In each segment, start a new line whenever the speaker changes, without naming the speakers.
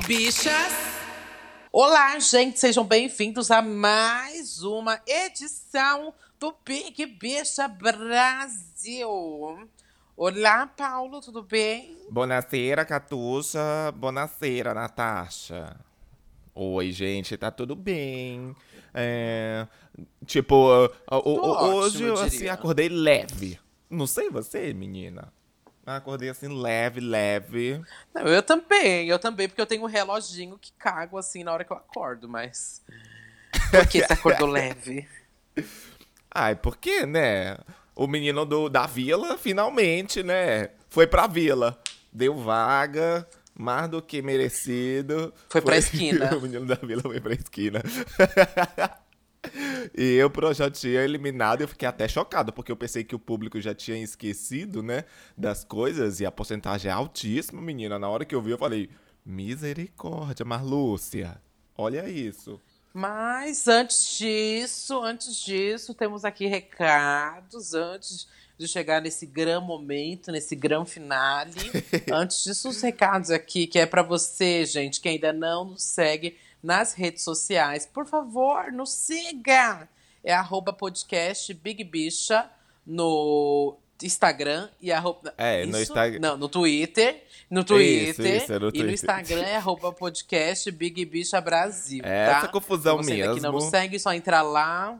Bichas! Olá, gente, sejam bem-vindos a mais uma edição do Big Bicha Brasil. Olá, Paulo, tudo bem?
Bonacera, Catuxa. Bonacera, Natasha. Oi, gente, tá tudo bem. É, tipo, hoje
ótimo, eu
assim, acordei leve. Não sei você, menina. Acordei assim, leve, leve.
Não, eu também, eu também, porque eu tenho um reloginho que cago assim na hora que eu acordo, mas. Por que você acordou leve?
Ai, por quê, né? O menino do, da vila, finalmente, né? Foi pra vila. Deu vaga, mais do que merecido.
Foi pra esquina.
o menino da vila foi pra esquina. E eu pro- já tinha eliminado, eu fiquei até chocado, porque eu pensei que o público já tinha esquecido, né, das coisas, e a porcentagem é altíssima, menina. Na hora que eu vi, eu falei, misericórdia, Marlúcia, olha isso.
Mas antes disso, antes disso, temos aqui recados antes de chegar nesse gran momento, nesse gran finale. antes disso, os recados aqui que é pra você, gente, que ainda não nos segue nas redes sociais. Por favor, nos siga. É arroba podcast Big Bicha no Instagram e arroba.
É, no Instagram-
Não, no Twitter. No Twitter.
isso, é no
E no
Twitter.
Instagram é arroba podcast Big Bicha Brasil.
É
tá?
essa confusão
você ainda que não
mesmo.
nos segue, só entrar lá.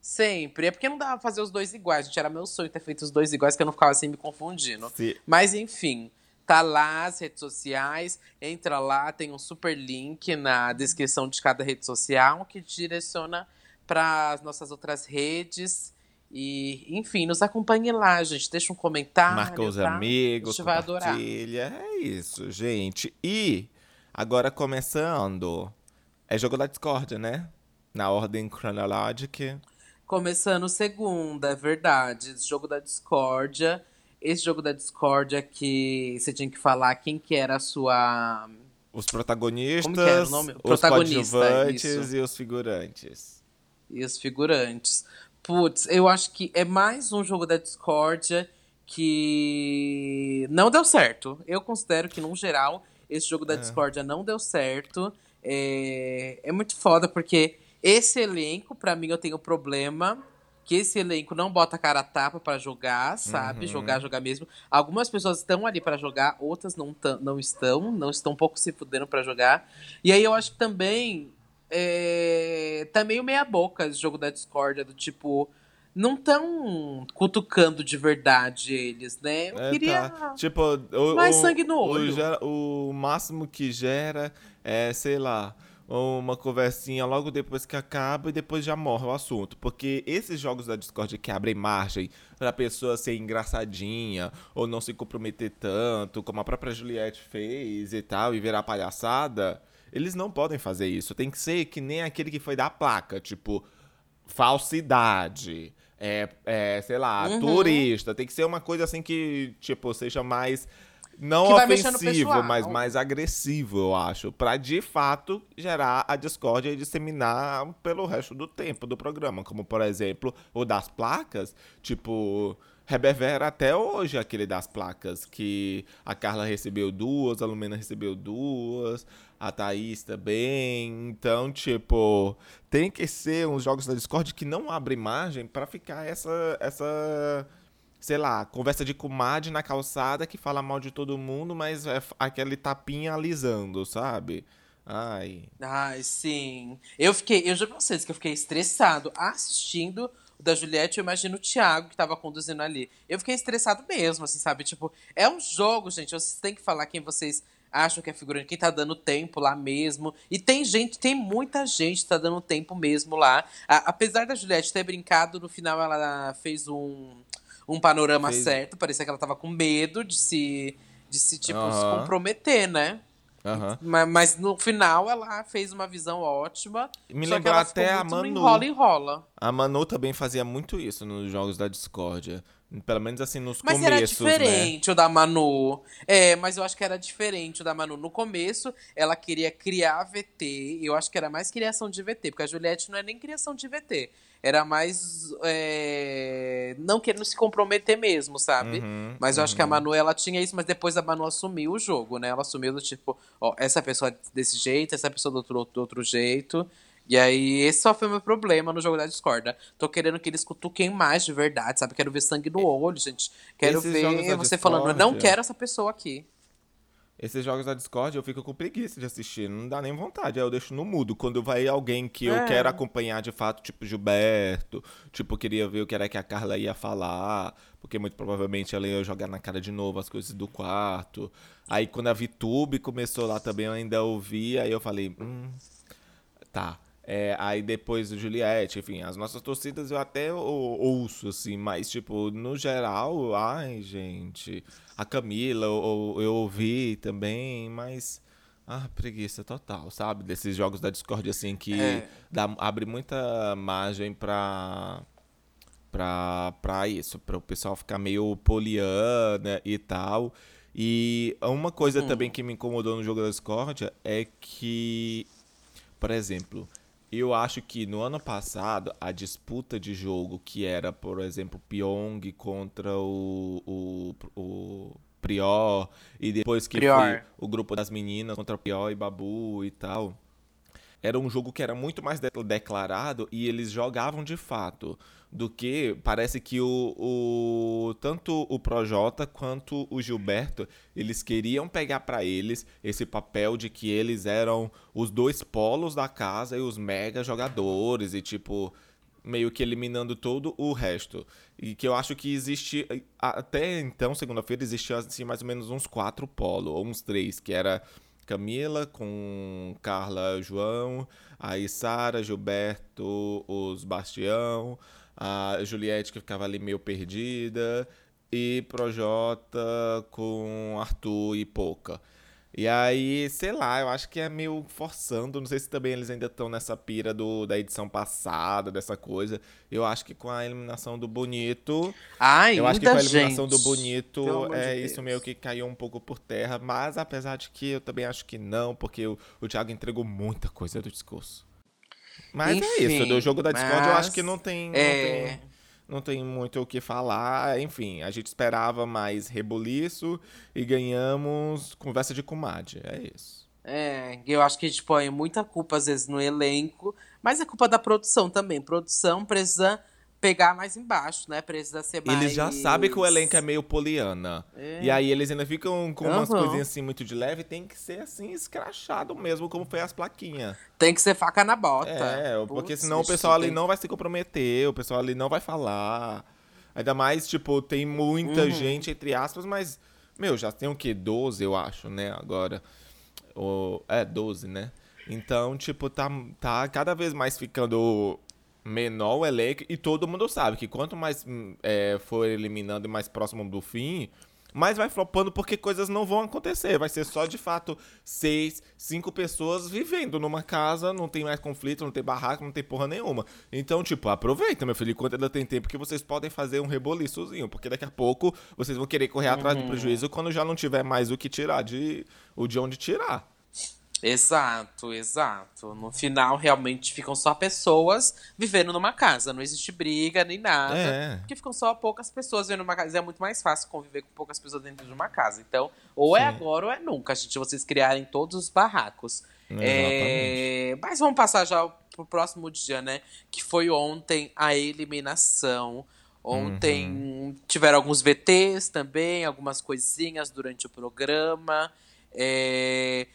Sempre. É porque não dava pra fazer os dois iguais, gente. Era meu sonho ter feito os dois iguais, que eu não ficava assim me confundindo.
Se-
Mas enfim, tá lá as redes sociais. Entra lá, tem um super link na descrição de cada rede social que direciona para as nossas outras redes. E, enfim, nos acompanhe lá, gente. Deixa um comentário.
Marca os
tá?
amigos,
A gente vai adorar.
É isso, gente. E agora começando, é jogo da discórdia, né? Na ordem cronológica.
Começando segunda, é verdade. Jogo da discórdia. Esse jogo da discórdia que você tinha que falar quem que era a sua.
Os protagonistas,
Como que era o nome?
os
Protagonista,
coadjuvantes
isso.
e os figurantes.
E os figurantes. Putz, eu acho que é mais um jogo da discórdia que não deu certo. Eu considero que, no geral, esse jogo da discórdia não deu certo. É, é muito foda, porque esse elenco, pra mim, eu tenho problema. Que esse elenco não bota a cara a tapa pra jogar, sabe?
Uhum.
Jogar, jogar mesmo. Algumas pessoas estão ali pra jogar, outras não, não estão, não estão um pouco se fudendo pra jogar. E aí eu acho que também é, tá meio meia boca esse jogo da discórdia, do tipo, não tão cutucando de verdade eles, né? Eu
É,
queria.
tá. Tipo, o,
mais
o-
sangue no
o
olho.
gera- O, máximo que gera é, sei lá, uma conversinha logo depois que acaba e depois já morre o assunto. Porque esses jogos da Discord que abrem margem pra pessoa ser engraçadinha ou não se comprometer tanto, como a própria Juliette fez e tal, e virar palhaçada, eles não podem fazer isso. Tem que ser que nem aquele que foi da placa, tipo, falsidade. É, é, sei lá,
Uhum.
turista. Tem que ser uma coisa assim que, tipo, seja mais. Não ofensivo, mas mais agressivo, eu acho. Pra de fato gerar a discórdia e disseminar pelo resto do tempo do programa. Como, por exemplo, o das placas. Tipo, reverbera até hoje aquele das placas. Que a Carla recebeu duas, a Lumena recebeu duas, a Thaís também. Então, tipo, tem que ser uns jogos da Discord que não abrem margem pra ficar essa. essa sei lá, conversa de comadre na calçada que fala mal de todo mundo, mas é aquele tapinha alisando, sabe? Ai.
Ai, sim. Eu fiquei, eu juro pra vocês que eu fiquei estressado assistindo o da Juliette, eu imagino o Thiago que tava conduzindo ali. Eu fiquei estressado mesmo, assim, sabe? Tipo, é um jogo, gente, vocês têm que falar quem vocês acham que é figurante, quem tá dando tempo lá mesmo. E tem gente, tem muita gente que tá dando tempo mesmo lá. A- apesar da Juliette ter brincado, no final ela fez um, um panorama
Fez-
certo. Parecia que ela tava com medo de se, de se tipo, se
Aham.
comprometer, né?
Aham.
Ma- Mas, no final ela fez uma visão ótima.
Me lembrou até a Manu.
Enrola, enrola.
A Manu também fazia muito isso nos jogos da discórdia. Pelo menos assim nos
mas
começos,
era
né?
diferente o da Manu. É, mas eu acho que era diferente o da Manu. No começo, ela queria criar VT. Eu acho que era mais criação de VT, porque a Juliette não é nem criação de VT. Era mais. É, não querendo se comprometer mesmo, sabe?
Uhum,
mas eu acho que a
uhum.
Manu, ela tinha isso, mas depois a Manu assumiu o jogo, né? Ela assumiu do tipo, ó, essa pessoa é desse jeito, essa pessoa do outro, do outro jeito. E aí, esse só foi o meu problema no jogo da discorda. Tô querendo que eles cutuquem mais de verdade, sabe? Quero ver sangue no olho, gente. Quero
Esses
ver você falando, não quero essa pessoa aqui.
Esses jogos da Discord eu fico com preguiça de assistir, não dá nem vontade, aí eu deixo no mudo. Quando vai alguém que eu
É.
quero acompanhar de fato, tipo Gilberto, tipo, queria ver o que era que a Carla ia falar, porque muito provavelmente ela ia jogar na cara de novo as coisas do quarto. Aí quando a VTube começou lá também, eu ainda ouvi, aí eu falei, hum, tá. É, aí depois o Juliette, enfim, as nossas torcidas eu até ou- ouço, assim, mas, tipo, no geral, ai, gente, a Camila eu, eu ouvi também, mas, ah, preguiça total, sabe? Desses jogos da Discord, assim, que
É.
dá, abre muita margem pra, pra, pra isso, pra o pessoal ficar meio poliana e tal. E uma coisa também que me incomodou no jogo da Discord é que, por exemplo, eu acho que no ano passado a disputa de jogo que era, por exemplo, Pyong contra o, o, o Prior e depois que
Prior.
foi o grupo das meninas contra Prior e Babu e tal era um jogo que era muito mais de- declarado e eles jogavam de fato do que parece que o, o tanto o Projota quanto o Gilberto eles queriam pegar pra eles esse papel de que eles eram os dois polos da casa e os mega jogadores e tipo meio que eliminando todo o resto. E que eu acho que existe. Até então, segunda-feira, existia assim, mais ou menos uns quatro polos, ou uns três, que era Camila com Carla João, aí Sara, Gilberto, os Bastião, a Juliette que ficava ali meio perdida, e Projota com Arthur e Poca. E aí, sei lá, eu acho que é meio forçando. Não sei se também eles ainda estão nessa pira do, da edição passada, dessa coisa. Eu acho que com a eliminação do Bonito.
Ai,
eu acho que com a eliminação
gente.
do Bonito,
de
é
Deus.
isso meio que caiu um pouco por terra. Mas apesar de que eu também acho que não, porque o, o Thiago entregou muita coisa do discurso. Mas é isso,
Enfim,
do jogo da Discord eu acho
mas,
que não tem. Não
é,
tem não tem muito o que falar. Enfim, a gente esperava mais reboliço e ganhamos conversa de comadre. É isso.
É, eu acho que a gente põe muita culpa às vezes no elenco, mas é culpa da produção também. Produção precisa pegar mais embaixo, né? Precisa ser mais.
Eles já sabem que o elenco é meio poliana.
É.
E aí eles ainda ficam com umas
Aham.
coisinhas assim muito de leve. Tem que ser assim, escrachado mesmo, como foi as plaquinhas.
Tem que ser faca na bota.
É, porque
Putz,
senão o pessoal ali
tem-
não vai se comprometer, o pessoal ali não vai falar. Ainda mais, tipo, tem muita
Uhum.
gente, entre aspas, mas, meu, já tem o quê? 12, eu acho, né, agora. O, é, 12, né? Então, tipo, tá, tá cada vez mais ficando menor o elenco e todo mundo sabe que quanto mais hum, é, for eliminando e mais próximo do fim, mais vai flopando porque coisas não vão acontecer. Vai ser só de fato seis, cinco pessoas vivendo numa casa, não tem mais conflito, não tem barraco, não tem porra nenhuma. Então, tipo, aproveita, meu filho, enquanto ainda tem tempo que vocês podem fazer um reboliçozinho, porque daqui a pouco vocês vão querer correr atrás do prejuízo quando já não tiver mais o que tirar de o de onde tirar.
Exato, exato. No final, realmente ficam só pessoas vivendo numa casa. Não existe briga nem nada.
É.
Porque ficam só poucas pessoas vivendo numa casa. E é muito mais fácil conviver com poucas pessoas dentro de uma casa. Então, ou é
Sim.
agora ou é nunca, gente. Vocês criarem todos os barracos. É, Mas vamos passar já pro próximo dia, né? Que foi ontem a eliminação. Ontem
Uhum.
tiveram alguns VTs também, algumas coisinhas durante o programa. É,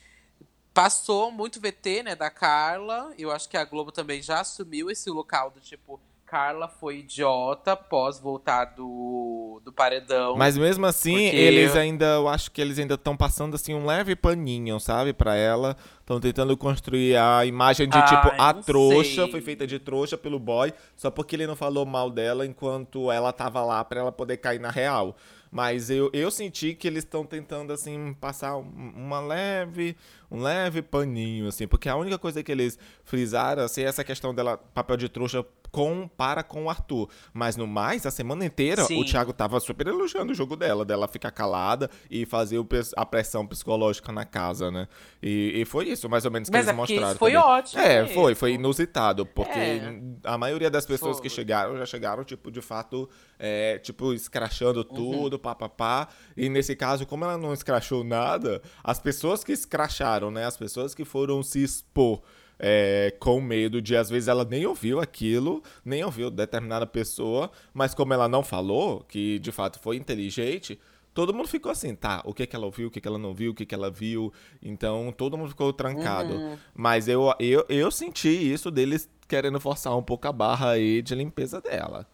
Passou muito VT, né, da Carla. Eu acho que a Globo também já assumiu esse local do tipo, Carla foi idiota pós voltar do, do paredão.
Mas mesmo assim,
Porque-
eles ainda, eu acho que eles ainda estão passando assim um leve paninho, sabe, Pra ela. Estão tentando construir a imagem de
Ai,
tipo a trouxa,
sei.
foi feita de trouxa pelo boy, só porque ele não falou mal dela enquanto ela tava lá pra ela poder cair na real. Mas eu, eu senti que eles estão tentando assim passar um- uma leve, um leve paninho assim, porque a única coisa que eles frisaram assim, é essa questão dela papel de trouxa com, para com o Arthur. Mas no mais, a semana inteira,
Sim.
o Thiago tava super elogiando o jogo dela, dela ficar calada e fazer o a pressão psicológica na casa, né? E, e foi isso, mais ou menos, que
Mas
eles
é
mostraram.
isso foi
também.
ótimo
É,
mesmo.
foi, foi inusitado, porque
É.
a maioria das pessoas que
Foi.
chegaram já chegaram, tipo, de fato, é, tipo, escrachando
Uhum.
tudo, pá, pá, pá. E nesse caso, como ela não escrachou nada, as pessoas que escracharam, né? As pessoas que foram se expor é, com medo de, às vezes, ela nem ouviu aquilo, nem ouviu determinada pessoa, mas como ela não falou, que de fato foi inteligente, todo mundo ficou assim, tá, o que que ela ouviu, o que que ela não viu, o que que ela viu, então todo mundo ficou trancado.
Uhum.
Mas eu, eu, eu senti isso deles querendo forçar um pouco a barra aí de limpeza dela.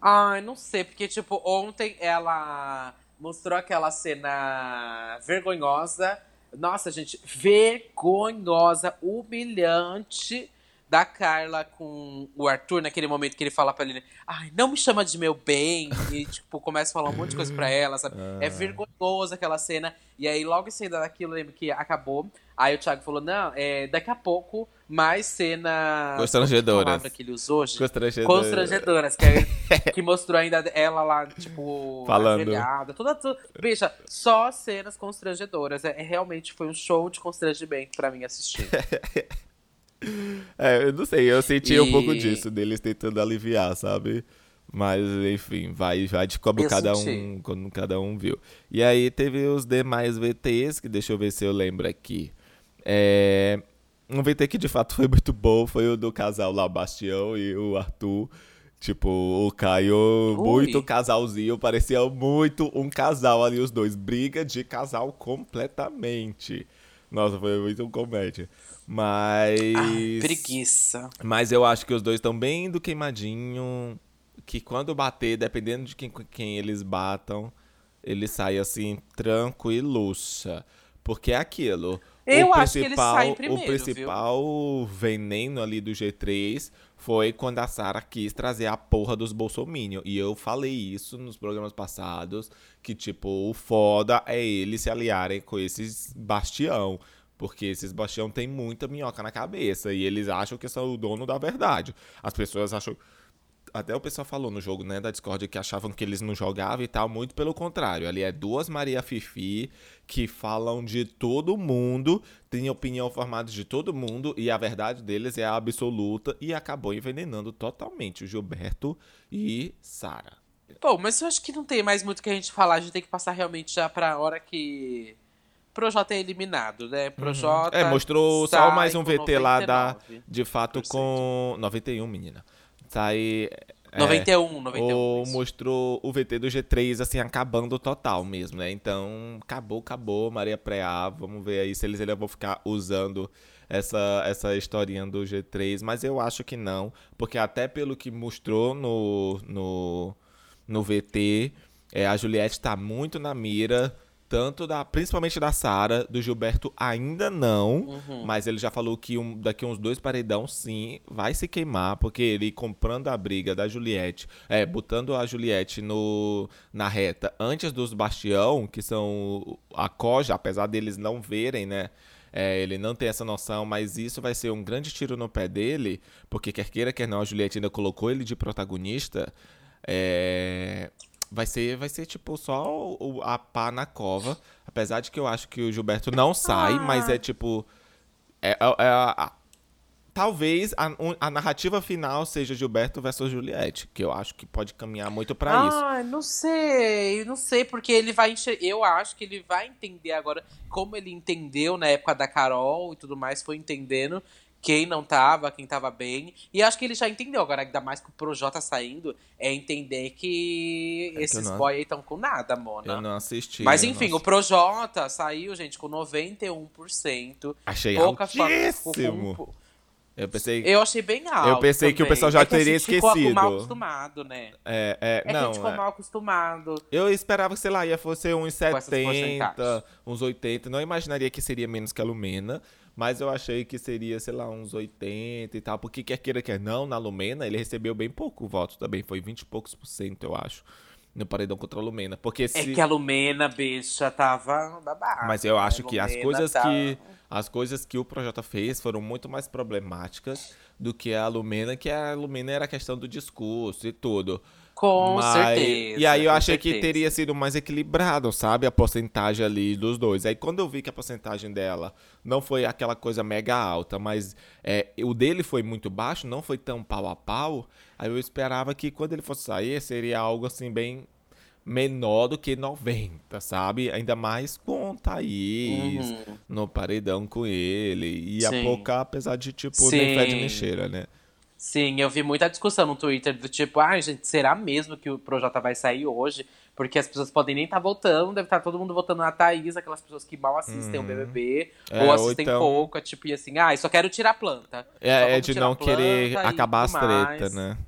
Ai, não sei, porque, tipo, ontem ela mostrou aquela cena vergonhosa. Nossa, gente, vergonhosa, humilhante da Carla com o Arthur, naquele momento que ele fala pra ele, ai, não me chama de meu bem, e, tipo, começa a falar um monte de coisa pra ela, sabe? É vergonhoso aquela cena. E aí, logo em seguida daquilo, eu lembro que acabou. Aí o Thiago falou, não, é, daqui a pouco, mais cenas...
Constrangedoras.
Qual que é palavra que ele usou, gente?
Constrangedor.
Constrangedoras, que, é- que mostrou ainda ela lá, tipo,
Falando.
ajoelhada, toda, toda. Bicha, só cenas constrangedoras. É, é realmente foi um show de constrangimento pra mim assistir.
É, eu não sei, eu senti um
E-
pouco disso, deles tentando aliviar, sabe? Mas, enfim, vai, vai de como
Eu
cada um, como cada um viu. E aí teve os demais VTs, que deixa eu ver se eu lembro aqui. É, um VT que de fato foi muito bom foi o do casal lá, o Bastião e o Arthur. Tipo, o Caio,
Ui.
muito casalzinho, parecia muito um casal ali, os dois. Briga de casal completamente. Nossa, foi muito um comédia. Mas.
Ai, preguiça.
Mas eu acho que os dois estão bem do queimadinho. Que quando bater, dependendo de quem, quem eles batam, ele sai assim, tranquiluça. Porque é aquilo.
Eu
o
acho que
principal-
saem primeiro,
O
viu?
principal veneno ali do G3 foi quando a Sara quis trazer a porra dos bolsominion. E eu falei isso nos programas passados, que tipo, o foda é eles se aliarem com esses bastião. Porque esses bastião têm muita minhoca na cabeça e eles acham que são o dono da verdade. As pessoas acham até o pessoal falou no jogo, né, da Discord, que achavam que eles não jogavam e tal, muito pelo contrário. Ali é duas Maria Fifi que falam de todo mundo, têm opinião formada de todo mundo e a verdade deles é a absoluta e acabou envenenando totalmente o Gilberto e Sara.
Pô, mas eu acho que não tem mais muito o que a gente falar. A gente tem que passar realmente já pra hora que. Projota é eliminado, né? Projota.
É, mostrou só mais um VT lá da
99.
de fato com 91, menina. Sai é,
91, 91.
ou
isso.
mostrou o VT do G3, assim, acabando total mesmo, né? Então, acabou, acabou, Maria Preá. Vamos ver aí se eles ainda vão ficar usando essa, essa historinha do G3. Mas eu acho que não, porque até pelo que mostrou no, no, no VT, é, a Juliette tá muito na mira. Tanto da, principalmente da Sara, do Gilberto ainda não,
Uhum.
mas ele já falou que um, daqui uns dois paredão sim vai se queimar, porque ele comprando a briga da Juliette, é, botando a Juliette no, na reta antes dos Bastião, que são a Coja, apesar deles não verem, né? É, ele não tem essa noção, mas isso vai ser um grande tiro no pé dele, porque quer queira, quer não, a Juliette ainda colocou ele de protagonista. É, vai ser, vai ser tipo só o- a pá na cova. Apesar de que eu acho que o Gilberto não sai,
Ah.
mas é tipo. É, é- é a- talvez a, a narrativa final seja Gilberto versus Juliette, que eu acho que pode caminhar muito pra isso.
Ah, não sei, não sei, porque ele vai enxer... Eu acho que ele vai entender agora, como ele entendeu na época da Carol e tudo mais, foi entendendo quem não tava, quem tava bem. E acho que ele já entendeu agora, ainda mais que o Projota saindo, é entender que
É que
esses
eu não-
boy aí estão com nada, Mona.
Eu não assisti.
Mas
eu não
enfim, o. Projota saiu, gente, com 91%.
Achei
Pouca
altíssimo. Eu pensei.
Eu achei bem alto.
Eu pensei que o
também.
pessoal já
é que a
teria
gente ficou
esquecido.
mal acostumado, né?
É, é,
É que a
não,
gente ficou
é.
mal acostumado.
Eu esperava que, sei lá, ia fosse uns
essas
70,
porcentagens.
uns 80. Não imaginaria que seria menos que a Lumena, mas eu achei que seria, sei lá, uns 80 e tal. Porque quer queira, quer não, na Lumena ele recebeu bem pouco voto também. Foi 20 e poucos por cento, eu acho. no paredão contra a Lumena. Porque
É
se...
que a Lumena, bicha, tava babada.
Mas eu acho
A
que as coisas
tá-
que as coisas que o Projota fez foram muito mais problemáticas do que a Lumena, que a Lumena era a questão do discurso e tudo.
Com
Mas-
certeza.
E aí eu achei que
certeza.
teria sido mais equilibrado, sabe? A porcentagem ali dos dois. Aí quando eu vi que a porcentagem dela não foi aquela coisa mega alta, mas é, o dele foi muito baixo, não foi tão pau a pau, aí eu esperava que quando ele fosse sair seria algo assim bem menor do que 90, sabe? Ainda mais com o Thaís
Uhum.
no paredão com ele. E a
Sim.
Poca, apesar de, tipo,
Sim.
nem fede nem cheira, né?
Sim, eu vi muita discussão no Twitter do tipo, ai, gente, será mesmo que o Projota vai sair hoje? Porque as pessoas podem nem estar votando, deve estar todo mundo votando na Thaís, aquelas pessoas que mal assistem o BBB,
É,
ou
ou
assistem
então-
pouco, é tipo, e assim, ai, só quero tirar a planta.
É, é de não querer acabar as tretas, né?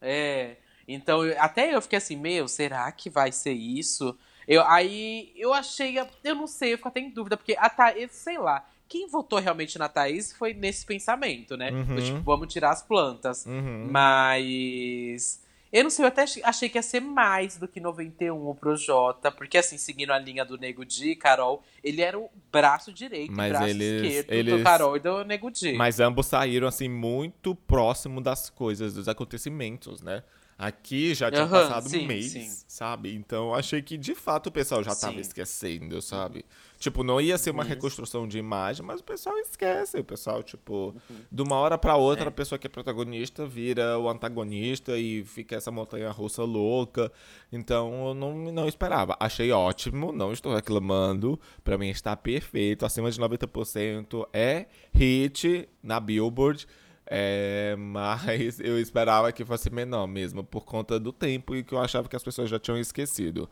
É. Então, eu- até eu fiquei assim, meu, será que vai ser isso? Eu, aí eu achei, eu não sei, eu fico até em dúvida, porque a Thaís, sei lá, quem votou realmente na Thaís foi nesse pensamento, né?
Uhum.
Do tipo, vamos tirar as plantas.
Uhum.
Mas. Eu não sei, eu até ach- achei que ia ser mais do que 91 o Projota, porque assim, seguindo a linha do Nego Di, Carol, ele era o braço direito
Mas
e braço
eles-
esquerdo do
eles-
Carol e do Nego Di.
Mas ambos saíram, assim, muito próximo das coisas, dos acontecimentos, né? Aqui já tinha
Aham,
passado
sim,
um mês,
sim.
sabe? Então achei que de fato o pessoal já tava
Sim.
esquecendo, sabe? Tipo, não ia ser uma
Uhum.
reconstrução de imagem, mas o pessoal esquece. O pessoal, tipo, de uma hora pra outra,
É.
a pessoa que é protagonista vira o antagonista e fica essa montanha russa louca. Então eu não, não esperava. Achei ótimo, não estou reclamando. Pra mim está perfeito. Acima de 90% é hit na Billboard. É, mas eu esperava que fosse menor mesmo, por conta do tempo e que eu achava que as pessoas já tinham esquecido.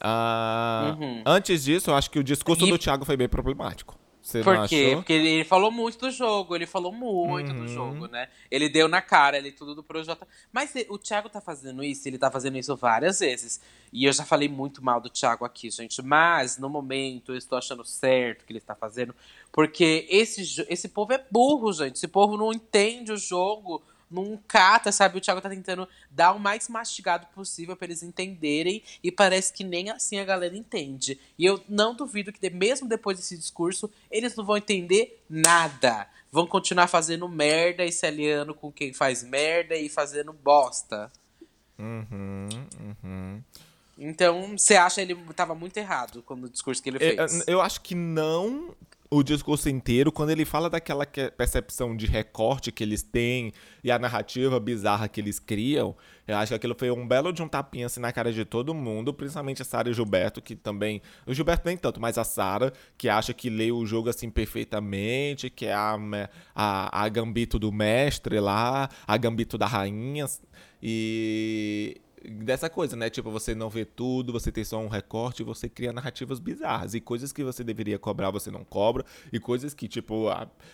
Ah,
Uhum.
Antes disso, eu acho que o discurso
E-
do Thiago foi bem problemático. Você
Por quê?
achou?
Porque ele, falou muito do jogo, ele falou muito
Uhum.
do jogo, né? Ele deu na cara, ele tudo do Projota. Mas o Thiago tá fazendo isso, ele tá fazendo isso várias vezes. E eu já falei muito mal do Thiago aqui, gente. Mas, no momento, eu estou achando certo o que ele está fazendo. Porque esse, esse povo é burro, gente. Esse povo não entende o jogo, não cata, sabe? O Thiago tá tentando dar o mais mastigado possível pra eles entenderem. E parece que nem assim a galera entende. E eu não duvido que, mesmo depois desse discurso, eles não vão entender nada. Vão continuar fazendo merda e se aliando com quem faz merda e fazendo bosta.
Uhum, uhum.
Então, você acha ele tava muito errado quando o discurso que ele
Eu,
fez?
eu acho que não o discurso inteiro, quando ele fala daquela que- percepção de recorte que eles têm e a narrativa bizarra que eles criam, eu acho que aquilo foi um belo de um tapinha assim na cara de todo mundo, principalmente a Sara e o Gilberto, que também. O Gilberto nem tanto, mas a Sara, que acha que lê o jogo assim perfeitamente, que é a, a, a gambito do mestre lá, a gambito da rainha. E dessa coisa, né? Tipo, você não vê tudo, você tem só um recorte, você cria narrativas bizarras. E coisas que você deveria cobrar, você não cobra. E coisas que, tipo,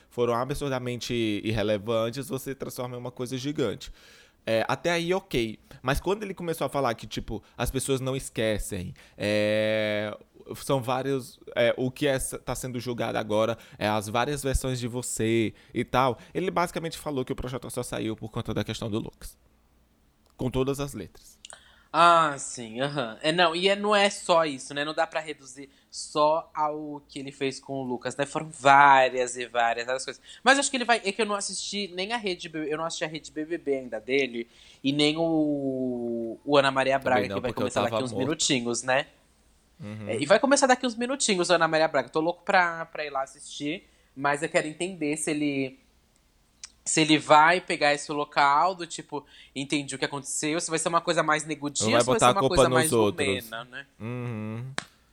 foram absurdamente irrelevantes, você transforma em uma coisa gigante. É, até aí, ok. Mas quando ele começou a falar que, tipo, as pessoas não esquecem, é, são vários. é, o que está sendo julgado agora é as várias versões de você e tal. Ele basicamente falou que o projeto só saiu por conta da questão do Lucas. Com todas as letras.
Ah, sim, aham. É, não, e é, não é só isso, né? Não dá pra reduzir só ao que ele fez com o Lucas, né? Foram várias e várias, várias coisas. Mas acho que ele vai. É que eu não assisti nem a rede eu não assisti a rede BBB ainda dele, e nem o, o Ana Maria Braga,
não,
que vai começar daqui uns
morto. Uhum.
minutinhos, né? É, e vai começar daqui uns minutinhos, Ana Maria Braga. Tô louco pra, pra ir lá assistir, mas eu quero entender se ele. Se ele vai pegar esse local do tipo, entendi o que aconteceu, se vai ser uma coisa mais negudinha se vai ser uma coisa mais
outros.
lumena, né?
Uhum.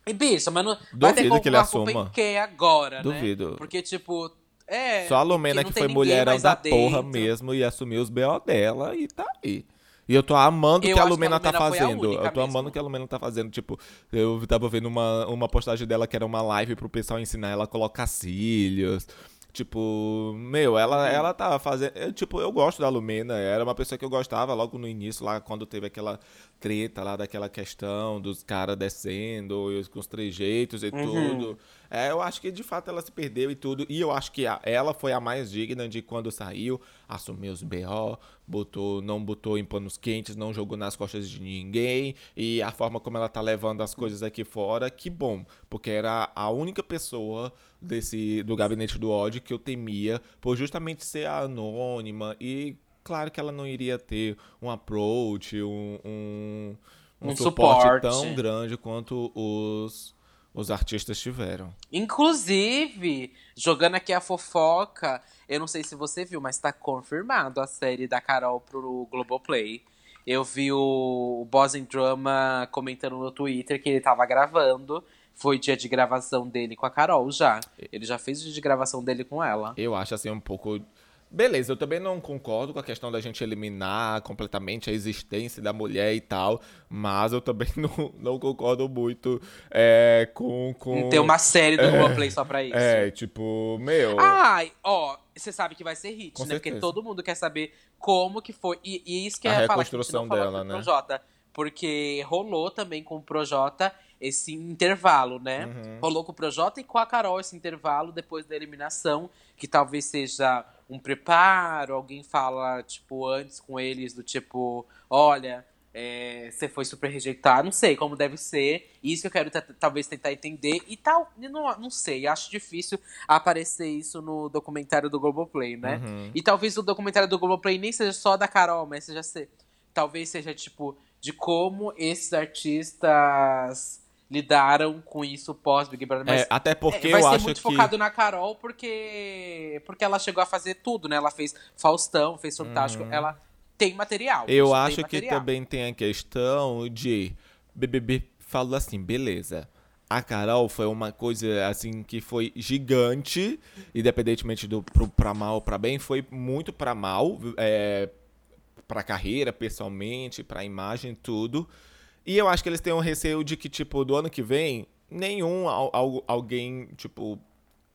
E bicha, mas não vai ter
Duvido
como
que ele assuma.
em quem agora,
Duvido.
né? Porque, tipo, é...
Só a Lumena que
tem
foi mulherão
mais
da
lá
porra mesmo e assumiu os B.O. dela e tá aí. E eu tô amando o que a
que
Lumena tá fazendo. Eu tô amando
mesmo.
o que a Lumena tá fazendo. Tipo, eu tava vendo uma, uma postagem dela que era uma live pro pessoal ensinar ela a colocar cílios. Tipo, meu, ela,
Uhum.
ela tá fazendo. eu, tipo, eu gosto da Lumena. Era uma pessoa que eu gostava logo no início, lá quando teve aquela treta lá daquela questão dos caras descendo e os- com os trejeitos e
Uhum.
tudo. É, eu acho que de fato ela se perdeu e tudo. E eu acho que a, ela foi a mais digna de quando saiu, assumiu os BO, botou, não botou em panos quentes, não jogou nas costas de ninguém. E a forma como ela tá levando as coisas aqui fora, que bom. Porque era a única pessoa desse do gabinete do ódio que eu temia por justamente ser anônima e claro que ela não iria ter um approach, um, um, um, um suporte, suporte tão grande quanto os, os artistas tiveram.
Inclusive, jogando aqui a fofoca, eu não sei se você viu, mas tá confirmado a série da Carol pro Globoplay. Eu vi o, Boss in Drama comentando no Twitter que ele tava gravando foi dia de gravação dele com a Carol já. Ele já fez o dia de gravação dele com ela.
Eu acho assim um pouco. Beleza, eu também não concordo com a questão da gente eliminar completamente a existência da mulher e tal, mas eu também não, não concordo muito é, com, com.
Ter uma série do é, Play só pra isso.
É, tipo, meu.
Ai, ó, você sabe que vai ser hit, com né? Certeza. Porque todo mundo quer saber como que foi. E, e isso que
a
é
reconstrução falar, dela, né?
Projota, porque rolou também com o Projota esse intervalo, né? Uhum. Rolou com o Projota e com a Carol esse intervalo depois da eliminação, que talvez seja um preparo, alguém fala, tipo, antes com eles, do tipo, olha, é, você foi super rejeitado, não sei como deve ser. Isso que eu quero talvez tentar entender. E tal, não, não sei, acho difícil aparecer isso no documentário do Globoplay, né? Uhum. E talvez o documentário do Globoplay nem seja só da Carol, mas seja talvez seja tipo de como esses artistas lidaram com isso pós Big Brother. Mas
é, até porque é, vai
eu
ser acho
muito
que...
focado na Carol, porque porque ela chegou a fazer tudo, né? Ela fez Faustão, fez Fantástico, uhum. ela tem material.
Eu acho que também tem a questão de BBB falou assim, beleza. A Carol foi uma coisa assim que foi gigante, independentemente do pro, pra mal ou pra bem, foi muito pra mal, é, pra carreira, pessoalmente, pra imagem, tudo. E eu acho que eles têm um receio de que, tipo, do ano que vem, nenhum al, alguém, tipo,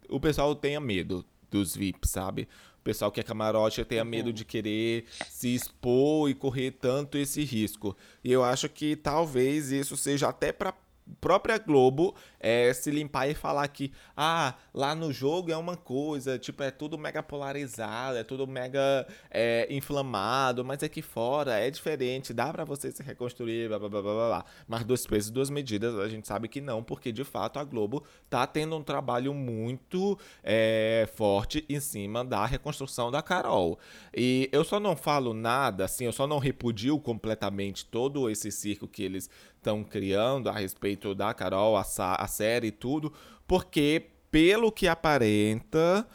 o pessoal tenha medo dos VIPs, sabe? O pessoal que é camarote tenha uhum. medo de querer se expor e correr tanto esse risco. E eu acho que talvez isso seja até para própria Globo é, se limpar e falar que ah, lá no jogo é uma coisa, tipo, é tudo mega polarizado, é tudo mega é, inflamado, mas aqui fora é diferente, dá para você se reconstruir, blá, blá, blá, blá, blá. Mas dois pesos, duas medidas, a gente sabe que não, porque de fato a Globo tá tendo um trabalho muito é, forte em cima da reconstrução da Carol. E eu só não falo nada, assim, eu só não repudio completamente todo esse circo que eles estão criando a respeito da Carol, a, a série e tudo, porque pelo que aparenta,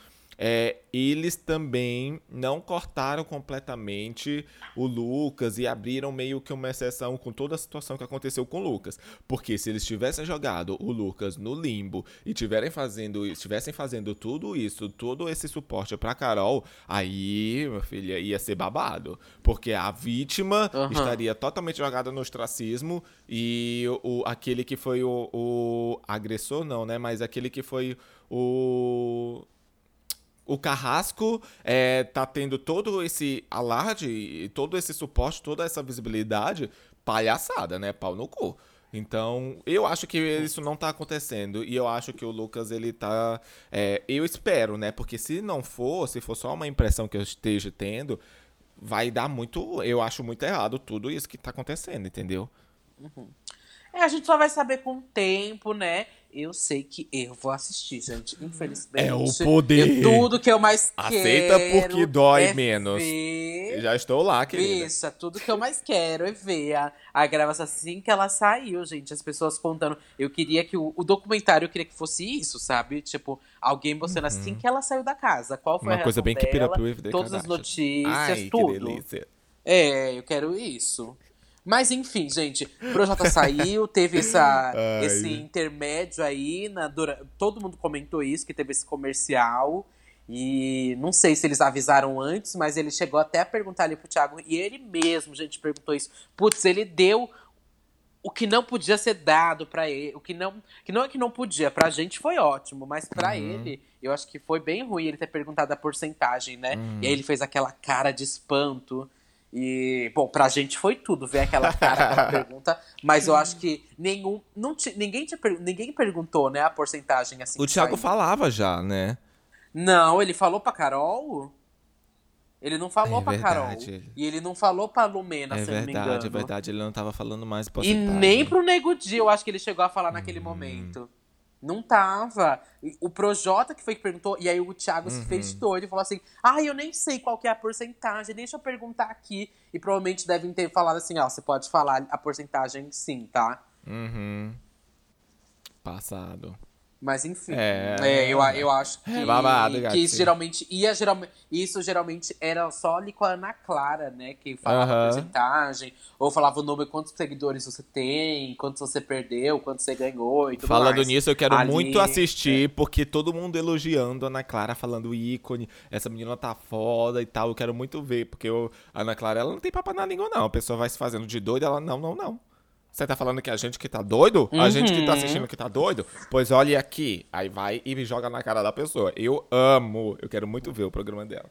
é, eles também não cortaram completamente o Lucas e abriram meio que uma exceção com toda a situação que aconteceu com o Lucas. Porque se eles tivessem jogado o Lucas no limbo e tiverem fazendo, estivessem fazendo tudo isso, todo esse suporte para Carol, aí, minha filha, ia ser babado. Porque a vítima uhum. estaria totalmente jogada no ostracismo e o, aquele que foi o, o agressor, não, né? Mas aquele que foi o o Carrasco é, tá tendo todo esse alarde, todo esse suporte, toda essa visibilidade, palhaçada, né? Pau no cu. Então, eu acho que isso não tá acontecendo. E eu acho que o Lucas, ele tá. É, eu espero, né? Porque se não for, se for só uma impressão que eu esteja tendo, vai dar muito. Eu acho muito errado tudo isso que tá acontecendo, entendeu?
Uhum. É, a gente só vai saber com o tempo, né? Eu sei que eu vou assistir, gente. Infelizmente.
É o poder.
Tudo que eu mais
Aceita
quero.
Aceita porque dói é menos. Ver... Já estou lá, querida.
Isso, é tudo que eu mais quero é ver a, a gravação assim que ela saiu, gente. As pessoas contando. Eu queria que o, o documentário, eu queria que fosse isso, sabe? Tipo, alguém mostrando assim uhum. assim que ela saiu da casa. Qual foi
Uma
a
coisa bem
dela,
que pira
Todas as notícias,
Ai,
tudo.
Que delícia.
É, eu quero isso. Mas enfim, gente, o Projota saiu, teve essa, esse intermédio aí, na, dura, todo mundo comentou isso, que teve esse comercial. E não sei se eles avisaram antes, mas ele chegou até a perguntar ali pro Thiago, e ele mesmo, gente, perguntou isso. Putz, ele deu o que não podia ser dado para ele, o que não, que não é que não podia, pra gente foi ótimo, mas para uhum. ele, eu acho que foi bem ruim ele ter perguntado a porcentagem, né? Uhum. E aí ele fez aquela cara de espanto. E, bom, pra gente foi tudo ver aquela cara, aquela pergunta, mas eu acho que nenhum. Não te, ninguém, te, ninguém perguntou, né, a porcentagem assim.
O Thiago
saiu.
falava já, né?
Não, ele falou pra Carol? Ele não falou
É
pra Carol.
verdade.
E ele não falou pra Lumena,
É
se eu não me engano.
verdade, é verdade. Ele não tava falando mais
E
porcentagem.
nem pro Nego Di, eu acho que ele chegou a falar naquele
Hum.
momento. Não tava. O Projota que foi que perguntou, e aí o Thiago se
Uhum.
fez de doido e falou assim: Ah, eu nem sei qual que é a porcentagem, deixa eu perguntar aqui. E provavelmente devem ter falado assim: Ó, você pode falar a porcentagem sim, tá?
Uhum. Passado.
Mas enfim,
É.
é, eu, eu acho que,
É babado,
que isso geralmente ia geralmente isso geralmente era só ali com a Ana Clara, né, que falava a porcentagem ou falava o número, quantos seguidores você tem, quantos você perdeu, quantos você ganhou e tudo
Falando
mais.
nisso, eu quero
Ali-
muito assistir, porque todo mundo elogiando a Ana Clara, falando ícone, essa menina tá foda e tal. Eu quero muito ver, porque eu- a Ana Clara, ela não tem papo na língua, não. A pessoa vai se fazendo de doida, ela, não, não, não. Você tá falando que a gente que tá doido? A gente que tá
Uhum.
assistindo que tá doido? Pois olha aqui. Aí vai e me joga na cara da pessoa. Eu amo. Eu quero muito ver o programa dela.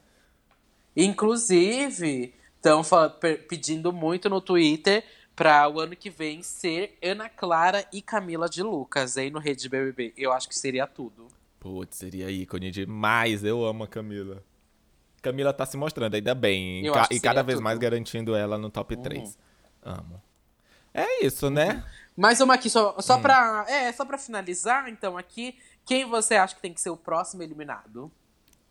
Inclusive, estão pedindo muito no Twitter pra o ano que vem ser Ana Clara e Camila de Lucas aí no Rede BBB. Eu acho que seria tudo.
Putz, seria ícone demais. Eu amo a Camila. Camila tá se mostrando, ainda bem. Ca- e cada vez mais garantindo ela no top
Uhum.
3. Amo. É isso, né?
Mais uma aqui, só, só,
Hum.
pra, é, só pra finalizar, então, aqui. Quem você acha que tem que ser o próximo eliminado?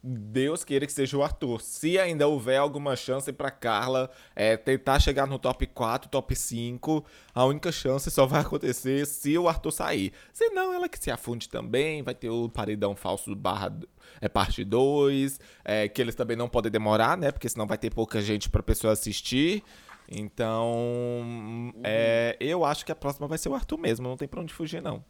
Deus queira que seja o Arthur. Se ainda houver alguma chance pra Carla é, tentar chegar no top 4, top 5, a única chance só vai acontecer se o Arthur sair. Se não, ela que se afunde também, vai ter o paredão falso barra é, parte 2, é, que eles também não podem demorar, né? Porque senão vai ter pouca gente pra pessoa assistir. Então, é, eu acho que a próxima vai ser o Arthur mesmo, não tem pra onde fugir, não.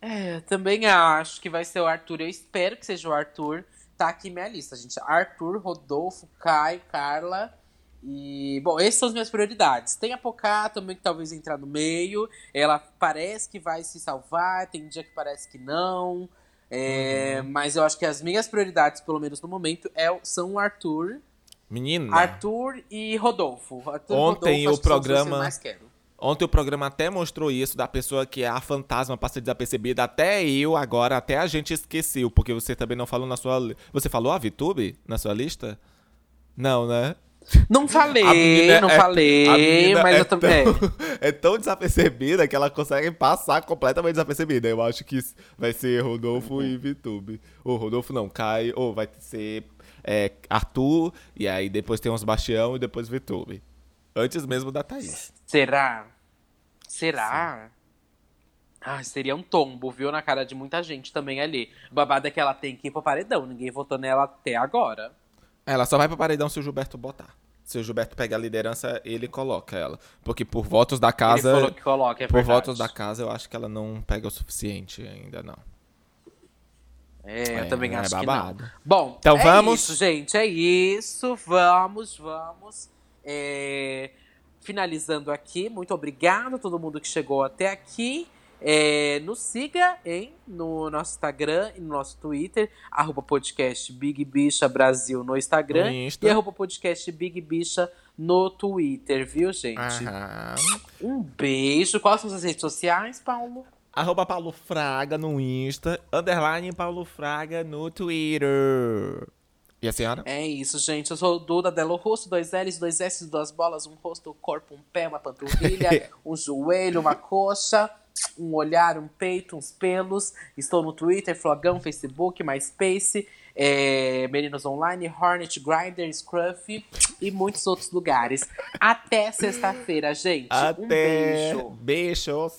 É, também acho que vai ser o Arthur. Eu espero que seja o Arthur. Tá aqui minha lista, gente. Arthur, Rodolfo, Caio, Carla. E, bom, essas são as minhas prioridades. Tem a Pocá também, que talvez entrar no meio. Ela parece que vai se salvar, tem dia que parece que não. É, Mas eu acho que as minhas prioridades, pelo menos no momento, é, são o Arthur,
Menina.
Arthur e Rodolfo. Arthur
Ontem
Rodolfo,
o programa-. Ontem o programa até mostrou isso, da pessoa que é a fantasma passa desapercebida. Até eu agora, até a gente esqueceu, porque você também não falou na sua. Você falou a VTube na sua lista? Não, né?
Não falei, não
é-
falei, mas
é
eu também.
Tão, é tão desapercebida que ela consegue passar completamente desapercebida. Eu acho que vai ser Rodolfo e VTube. Ou Rodolfo não, Caio. Ou vai ser é, Arthur, e aí depois tem uns Bastião e depois VTube. Antes mesmo da Thaís.
Será? Será? Ah, seria um tombo, viu? Na cara de muita gente também ali. É que ela tem que ir pro paredão. Ninguém votou nela até agora.
Ela só vai pro paredão se o Gilberto botar. Se o Gilberto pegar a liderança, ele coloca ela. Porque por votos da
Ele
casa.
falou que coloca, é
por
verdade.
votos da casa, eu acho que ela não pega o suficiente ainda, não.
É, eu
É,
também
é
acho
babado.
que não. Bom,
Então
é
vamos?
isso, gente. É isso. Vamos, vamos. É, Finalizando aqui, muito obrigado a todo mundo que chegou até aqui. É, nos siga hein, no nosso Instagram e no nosso Twitter, arroba podcast Big Bicha Brasil no Instagram
No Insta.
e arroba podcast Big Bicha no Twitter, viu, gente?
Aham.
Um beijo. Quais são as redes sociais, Paulo?
Arroba Paulo Fraga no Insta, underline Paulo Fraga no Twitter. E a senhora?
É isso, gente. Eu sou o Duda Delo Rosto, dois L's, dois S, duas bolas, um rosto, um corpo, um pé, uma panturrilha, um joelho, uma coxa, um olhar, um peito, uns pelos. Estou no Twitter, Flogão, Facebook, MySpace, é, Meninos Online, Hornet, Grindr, Scruff e muitos outros lugares. Até sexta-feira, gente.
Até.
Um beijo.
Beijos.